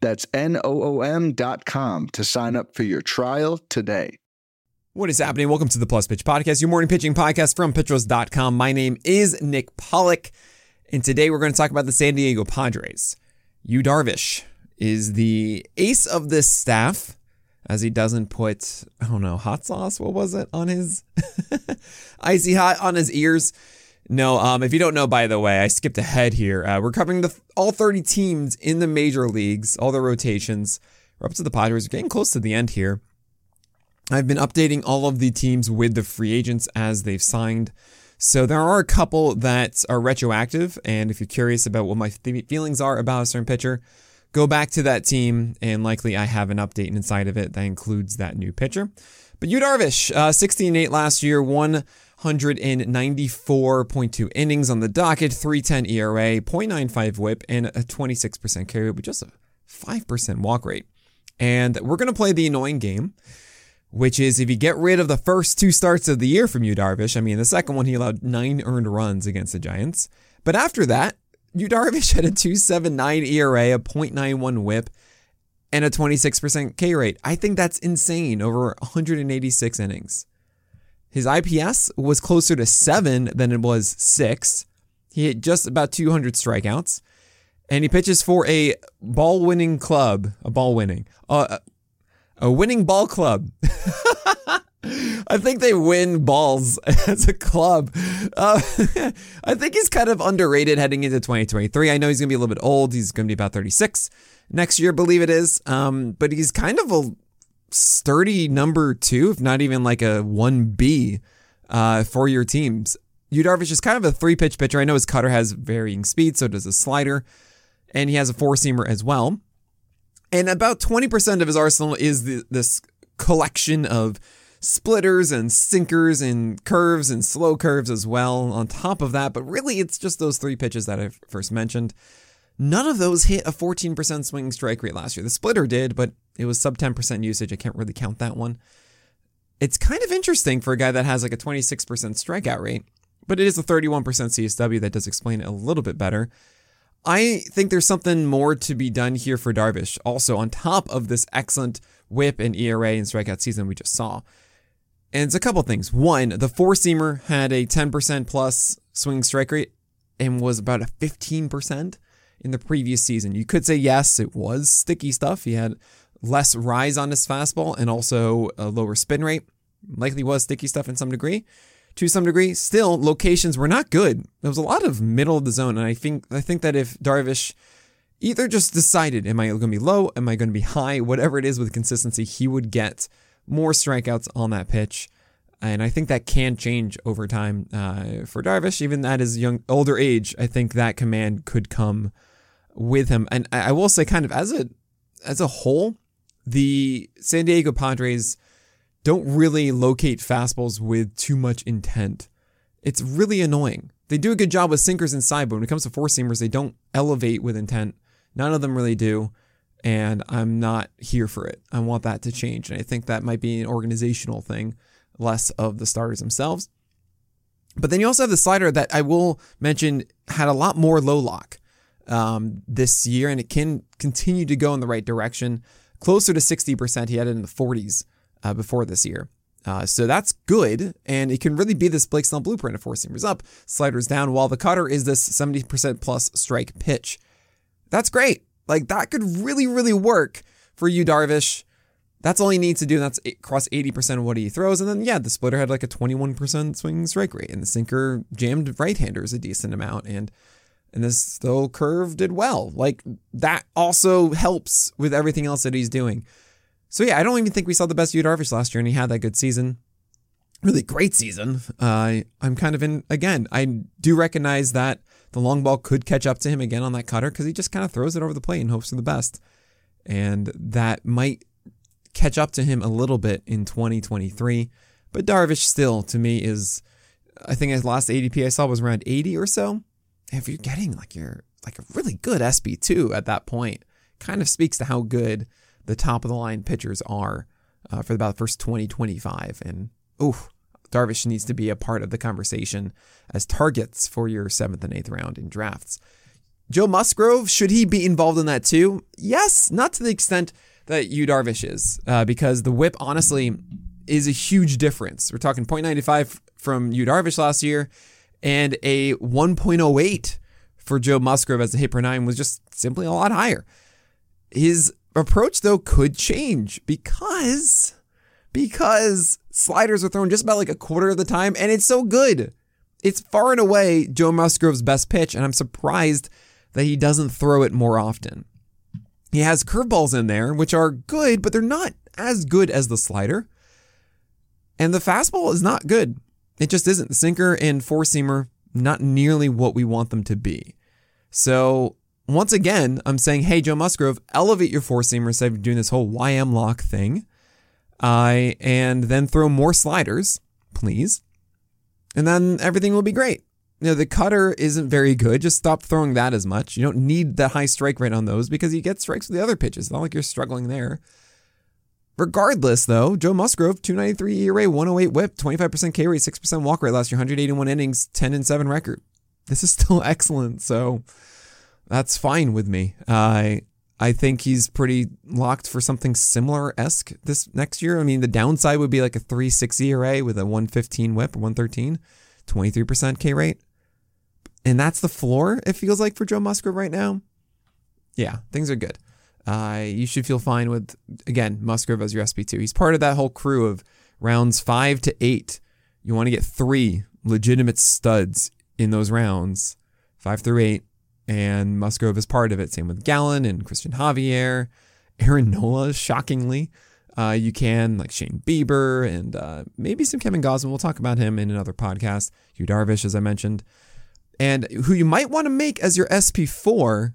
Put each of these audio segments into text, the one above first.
That's N O O M.com to sign up for your trial today. What is happening? Welcome to the Plus Pitch Podcast, your morning pitching podcast from Pitchers.com. My name is Nick Pollack, and today we're going to talk about the San Diego Padres. Yu Darvish is the ace of this staff, as he doesn't put, I don't know, hot sauce, what was it, on his icy hot on his ears. No, um, if you don't know, by the way, I skipped ahead here. Uh, we're covering the all 30 teams in the major leagues, all the rotations. We're up to the Padres. We're getting close to the end here. I've been updating all of the teams with the free agents as they've signed. So there are a couple that are retroactive, and if you're curious about what my feelings are about a certain pitcher, go back to that team, and likely I have an update inside of it that includes that new pitcher. But Yu Darvish, uh, 16 8 last year, 194.2 innings on the docket, 310 ERA, 0.95 whip, and a 26% K rate with just a 5% walk rate. And we're going to play the annoying game, which is if you get rid of the first two starts of the year from Yu Darvish, I mean, the second one, he allowed nine earned runs against the Giants. But after that, Yu Darvish had a 279 ERA, a 0.91 whip, and a 26% K rate. I think that's insane over 186 innings. His IPS was closer to seven than it was six. He hit just about 200 strikeouts, and he pitches for a ball winning club, a ball winning, uh, a winning ball club. I think they win balls as a club. Uh, I think he's kind of underrated heading into 2023. I know he's going to be a little bit old. He's going to be about 36 next year, believe it is. Um, but he's kind of a sturdy number two, if not even like a 1B uh, for your teams. Yu Darvish is kind of a three pitch pitcher. I know his cutter has varying speed, so does his slider, and he has a four seamer as well. And about 20% of his arsenal is the, this collection of splitters and sinkers and curves and slow curves as well on top of that. But really, it's just those three pitches that I first mentioned. None of those hit a 14% swing strike rate last year. The splitter did, but it was sub 10% usage. I can't really count that one. It's kind of interesting for a guy that has like a 26% strikeout rate, but it is a 31% CSW that does explain it a little bit better. I think there's something more to be done here for Darvish, also on top of this excellent whip and ERA and strikeout season we just saw. And it's a couple things. One, the four seamer had a 10% plus swing strike rate and was about a 15% in the previous season. You could say, yes, it was sticky stuff. He had less rise on his fastball and also a lower spin rate. Likely was sticky stuff in some degree. To some degree, still locations were not good. There was a lot of middle of the zone, and I think I think that if Darvish either just decided, am I going to be low, am I going to be high, whatever it is with consistency, he would get more strikeouts on that pitch. And I think that can change over time uh, for Darvish, even at his young, older age. I think that command could come with him. And I will say, kind of as a as a whole, the San Diego Padres don't really locate fastballs with too much intent. It's really annoying. They do a good job with sinkers inside, but when it comes to four seamers, they don't elevate with intent. None of them really do. And I'm not here for it. I want that to change. And I think that might be an organizational thing, less of the starters themselves. But then you also have the slider that I will mention had a lot more low lock um, this year, and it can continue to go in the right direction. Closer to 60%. He had it in the 40s uh, before this year. Uh, so that's good, and it can really be this Blake Snell blueprint of four seamers up, sliders down, while the cutter is this 70% plus strike pitch. That's great. Like that could really, really work for you, Darvish. That's all he needs to do. and That's across 80% of what he throws. And then, yeah, the splitter had like a 21% swing strike rate, and the sinker jammed right handers a decent amount. And and this slow curve did well. Like that also helps with everything else that he's doing. So yeah, I don't even think we saw the best Yu Darvish last year, and he had that good season. Really great season. Uh, I'm kind of in again. I do recognize that the long ball could catch up to him again on that cutter because he just kind of throws it over the plate and hopes for the best. and that might catch up to him a little bit in 2023. But Darvish still, to me, is I think his last ADP I saw was around 80 or so. If you're getting like your like a really good SP2 at that point, kind of speaks to how good the top of the line pitchers are uh, for about the first 2025. And Yu, Darvish needs to be a part of the conversation as targets for your seventh and eighth round in drafts. Joe Musgrove, should he be involved in that too? Yes, not to the extent that Yu Darvish is, uh, because the whip honestly is a huge difference. We're talking 0.95 from Yu Darvish last year, and a 1.08 for Joe Musgrove as a hit per nine was just simply a lot higher. His approach though could change because because sliders are thrown just about like a quarter of the time, and it's so good. It's far and away Joe Musgrove's best pitch, and I'm surprised that he doesn't throw it more often. He has curveballs in there, which are good, but they're not as good as the slider. And the fastball is not good. It just isn't. The sinker and four seamer, not nearly what we want them to be. So, once again, I'm saying, hey, Joe Musgrove, elevate your four seamer instead of doing this whole YM lock thing. Uh, and then throw more sliders, please. And then everything will be great. You know, the cutter isn't very good. Just stop throwing that as much. You don't need that high strike rate on those because you get strikes with the other pitches. It's not like you're struggling there. Regardless, though, Joe Musgrove, 293 ERA, 108 whip, 25% K rate, 6% walk rate last year, 181 innings, 10 and 7 record. This is still excellent. So that's fine with me. I I think he's pretty locked for something similar esque this next year. I mean, the downside would be like a 3.6 ERA with a 115 whip or 113, 23% K rate. And that's the floor, it feels like, for Joe Musgrove right now. Yeah, things are good. Uh, you should feel fine with, again, Musgrove as your SP2. He's part of that whole crew of rounds five to eight. You want to get three legitimate studs in those rounds, five through eight and Musgrove is part of it. Same with Gallen and Cristian Javier, Aaron Nola, shockingly. Uh, you can like Shane Bieber and uh, maybe some Kevin Gausman. We'll talk about him in another podcast. Yu Darvish, as I mentioned, and who you might want to make as your SP4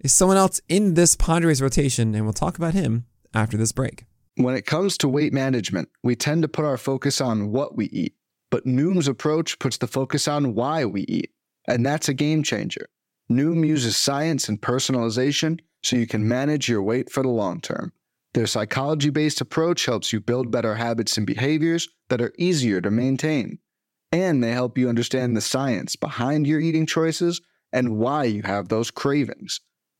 is someone else in this Padres rotation, and we'll talk about him after this break. When it comes to weight management, we tend to put our focus on what we eat, but Noom's approach puts the focus on why we eat, and that's a game changer. Noom uses science and personalization so you can manage your weight for the long term. Their psychology based approach helps you build better habits and behaviors that are easier to maintain. And they help you understand the science behind your eating choices and why you have those cravings.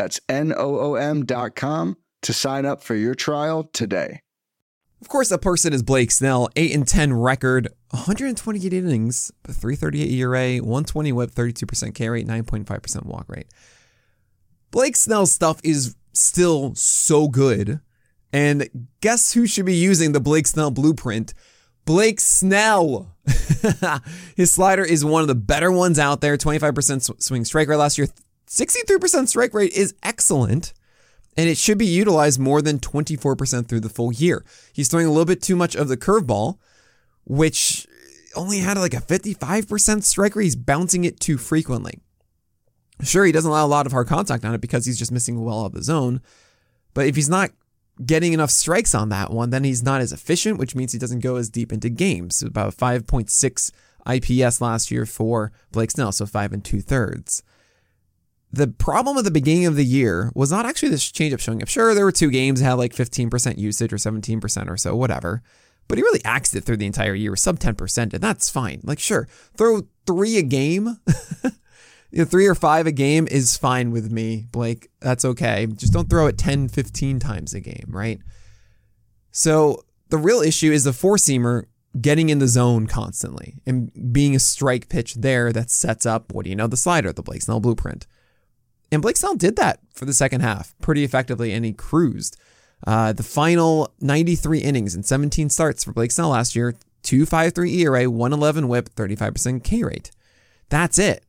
That's N O O M.com to sign up for your trial today. Of course, a person is Blake Snell, 8 and 10 record, 128 innings, 338 ERA, 120 whip, 32% K rate, 9.5% walk rate. Blake Snell's stuff is still so good. And guess who should be using the Blake Snell blueprint? Blake Snell. His slider is one of the better ones out there. 25% swing strike rate last year. 63% strike rate is excellent and it should be utilized more than 24% through the full year. He's throwing a little bit too much of the curveball, which only had like a 55% strike rate. He's bouncing it too frequently. Sure, he doesn't allow a lot of hard contact on it because he's just missing well of the zone. But if he's not getting enough strikes on that one, then he's not as efficient, which means he doesn't go as deep into games. About 5.6 IPS last year for Blake Snell, so five and two thirds the problem at the beginning of the year was not actually this changeup showing up. Sure, there were two games that had like 15% usage or 17% or so, whatever. But he really axed it through the entire year, sub 10%, and that's fine. Like, sure, throw three a game. you know, three or five a game is fine with me, Blake. That's okay. Just don't throw it 10, 15 times a game, right? So the real issue is the four seamer getting in the zone constantly and being a strike pitch there that sets up, what do you know, the slider, the Blake Snell blueprint. And Blake Snell did that for the second half pretty effectively, and he cruised. Uh, the final 93 innings and 17 starts for Blake Snell last year 253 ERA, 111 whip, 35% K rate. That's it.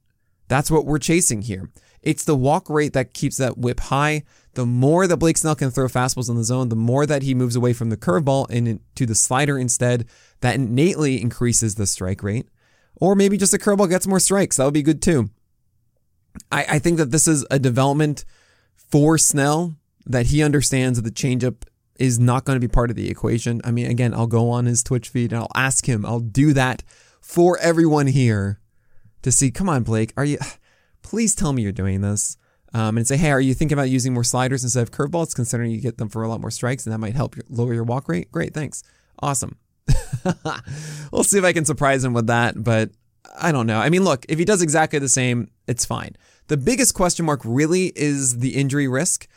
That's what we're chasing here. It's the walk rate that keeps that whip high. The more that Blake Snell can throw fastballs in the zone, the more that he moves away from the curveball and to the slider instead, that innately increases the strike rate. Or maybe just a curveball gets more strikes. That would be good too. I, I think that this is a development for Snell that he understands that the changeup is not going to be part of the equation. I mean, again, I'll go on his Twitch feed and I'll ask him. I'll do that for everyone here to see. Come on, Blake, are you? Please tell me you're doing this. Um, and say, hey, are you thinking about using more sliders instead of curveballs, considering you get them for a lot more strikes, and that might help lower your walk rate? Great, thanks. Awesome. we'll see if I can surprise him with that, but I don't know. I mean, look, if he does exactly the same, it's fine. The biggest question mark really is the injury risk.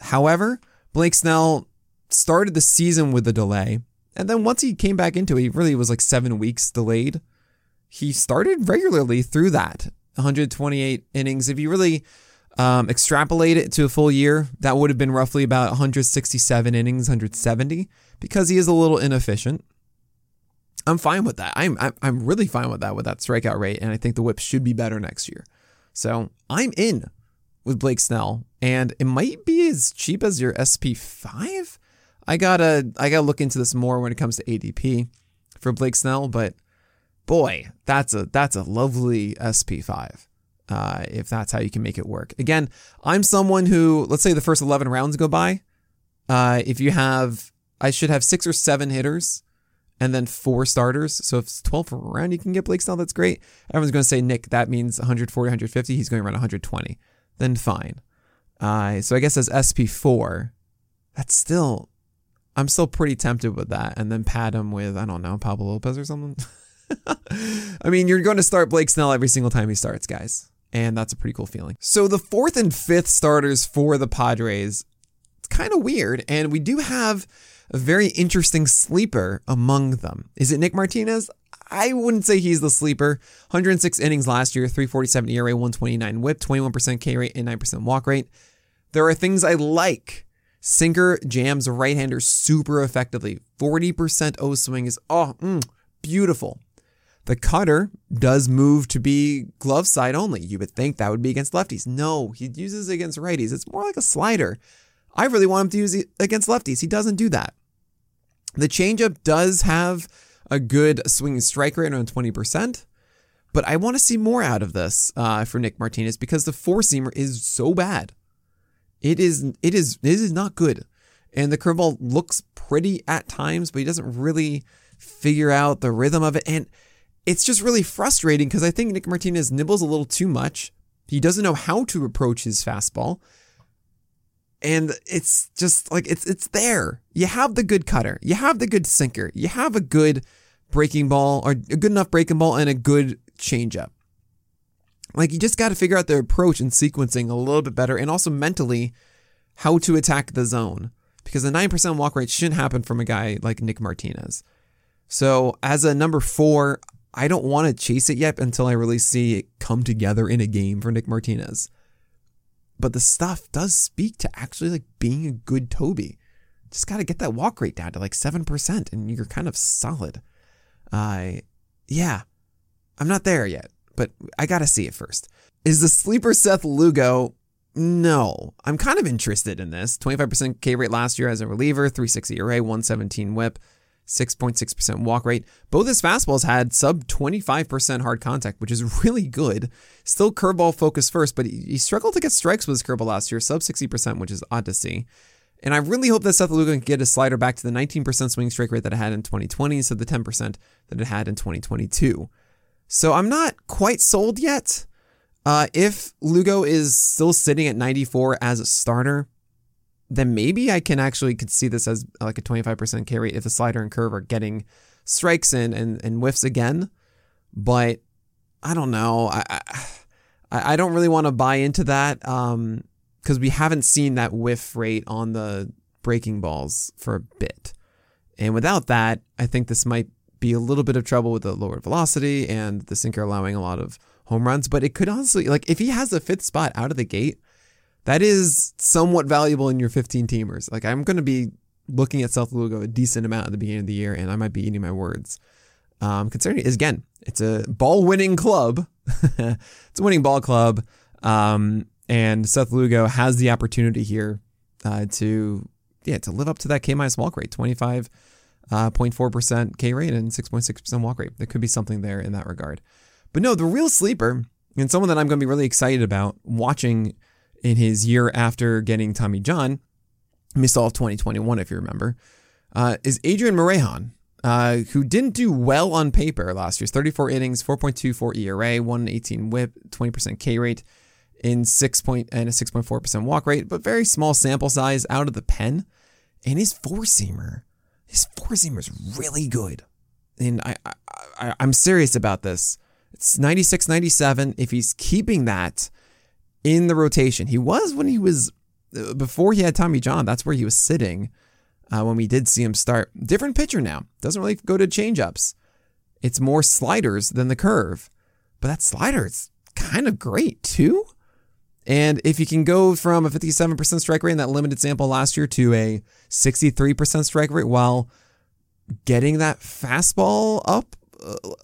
However, Blake Snell started the season with a delay, and then once he came back into it, he really was like seven weeks delayed. He started regularly through that 128 innings. If you really um, extrapolate it to a full year, that would have been roughly about 167 innings, 170, because he is a little inefficient. I'm fine with that. I'm, I'm really fine with that with that strikeout rate, and I think the whip should be better next year. So I'm in with Blake Snell, and it might be as cheap as your SP five. I gotta I gotta look into this more when it comes to ADP for Blake Snell, but boy, that's a that's a lovely SP five. Uh, if that's how you can make it work. Again, I'm someone who let's say the first 11 rounds go by. Uh, if you have, I should have six or seven hitters and then four starters. So if it's 12 for round, you can get Blake Snell. That's great. Everyone's going to say, Nick, that means 140, 150. He's going to around 120. Then fine. Uh, so I guess as SP4, that's still, I'm still pretty tempted with that. And then pad him with, I don't know, Pablo Lopez or something. I mean, you're going to start Blake Snell every single time he starts, guys. And that's a pretty cool feeling. So the fourth and fifth starters for the Padres, it's kind of weird. And we do have a very interesting sleeper among them. Is it Nick Martinez? I wouldn't say he's the sleeper. 106 innings last year, 347 ERA, 129 whip, 21% K rate, and 9% walk rate. There are things I like. Sinker jams right hander super effectively. 40% O swing is, oh, mm, beautiful. The cutter does move to be glove side only. You would think that would be against lefties. No, he uses it against righties. It's more like a slider. I really want him to use it against lefties. He doesn't do that. The changeup does have a good swing strike rate around 20%, but I want to see more out of this uh, for Nick Martinez because the four seamer is so bad. It is it is it is not good. And the curveball looks pretty at times, but he doesn't really figure out the rhythm of it. And it's just really frustrating because I think Nick Martinez nibbles a little too much. He doesn't know how to approach his fastball and it's just like it's it's there. You have the good cutter, you have the good sinker, you have a good breaking ball or a good enough breaking ball and a good changeup. Like you just got to figure out the approach and sequencing a little bit better, and also mentally how to attack the zone because the nine percent walk rate shouldn't happen from a guy like Nick Martinez. So as a number four, I don't want to chase it yet until I really see it come together in a game for Nick Martinez but the stuff does speak to actually like being a good Toby. Just got to get that walk rate down to like 7% and you're kind of solid. Uh, yeah, I'm not there yet, but I got to see it first. Is the sleeper Seth Lugo? No, I'm kind of interested in this. 25% K rate last year as a reliever, 360 ERA, 117 whip. 6.6% walk rate. Both his fastballs had sub 25% hard contact, which is really good. Still curveball focused first, but he, struggled to get strikes with his curveball last year, sub 60%, which is odd to see. And I really hope that Seth Lugo can get his slider back to the 19% swing strike rate that it had in 2020 instead of the 10% that it had in 2022. So I'm not quite sold yet. Uh, if Lugo is still sitting at 94 as a starter, then maybe I can actually could see this as like a 25% K rate if the slider and curve are getting strikes in and, and whiffs again. But I don't know. I I, I don't really want to buy into that um, because we haven't seen that whiff rate on the breaking balls for a bit. And without that, I think this might be a little bit of trouble with the lower velocity and the sinker allowing a lot of home runs. But it could honestly, like, if he has the fifth spot out of the gate, That is somewhat valuable in your 15 teamers. Like I'm going to be looking at Seth Lugo a decent amount at the beginning of the year, and I might be eating my words. Um, concerning is again, it's a ball winning club. it's a winning ball club. Um, and Seth Lugo has the opportunity here uh, to yeah to live up to that K minus walk rate, 25.4% uh, K rate and 6.6% walk rate. There could be something there in that regard. But no, the real sleeper and someone that I'm going to be really excited about watching in his year after getting Tommy John, missed all of 2021 if you remember, uh, is Adrian Morejon. Uh, who didn't do well on paper last year. 34 innings, 4.24 ERA, 118 whip, 20% K rate in 6 point and a 6.4% walk rate, but very small sample size out of the pen. And his four seamer, his four seamer is really good. And I, I, I I'm serious about this. It's 96, 97. If he's keeping that in the rotation, he was when he was before he had Tommy John. That's where he was sitting uh, when we did see him start. Different pitcher now. Doesn't really go to changeups. It's more sliders than the curve. But that slider is kind of great too. And if you can go from a 57% strike rate in that limited sample last year to a 63% strike rate while getting that fastball up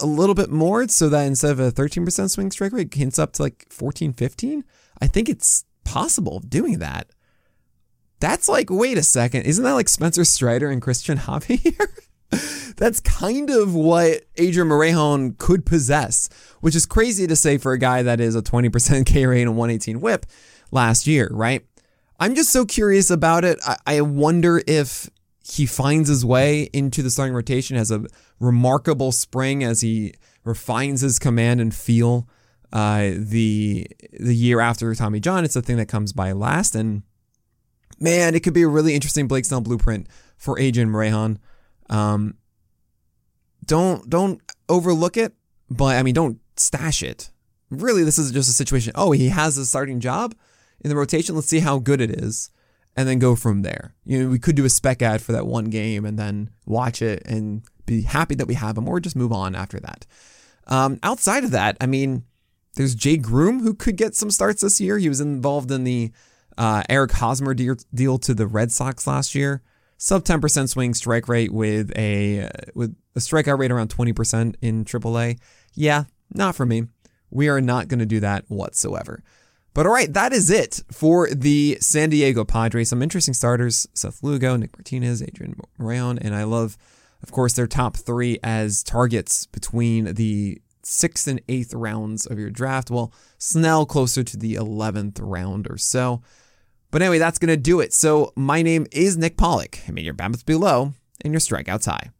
a little bit more so that instead of a 13% swing strike rate it hints up to like 14, 15, I think it's possible doing that. That's like, wait a second, isn't that like Spencer Strider and Cristian Javier? That's kind of what Adrian Morejon could possess, which is crazy to say for a guy that is a 20% K rate and 118 whip last year, right? I'm just so curious about it. I, I wonder if he finds his way into the starting rotation, has a remarkable spring as he refines his command and feel. Uh, the the year after Tommy John, it's the thing that comes by last, and man, it could be a really interesting Blake Snell blueprint for Adrian Morejon. Um, don't don't overlook it, but I mean, don't stash it. Really, this is just a situation. Oh, he has a starting job in the rotation. Let's see how good it is and then go from there. You know, we could do a spec ad for that one game and then watch it and be happy that we have him, or just move on after that. Um, outside of that, I mean, there's Jay Groome, who could get some starts this year. He was involved in the uh, Eric Hosmer deal, to the Red Sox last year. Sub 10% swing strike rate with a with a strikeout rate around 20% in AAA. Yeah, not for me. We are not going to do that whatsoever. But all right, that is it for the San Diego Padres. Some interesting starters Seth Lugo, Nick Martinez, Adrian Morejon, and I love, of course, their top three as targets between the sixth and eighth rounds of your draft. Well, Snell closer to the 11th round or so. But anyway, that's going to do it. So my name is Nick Pollack. I mean, your BABIPs below and your strikeouts high.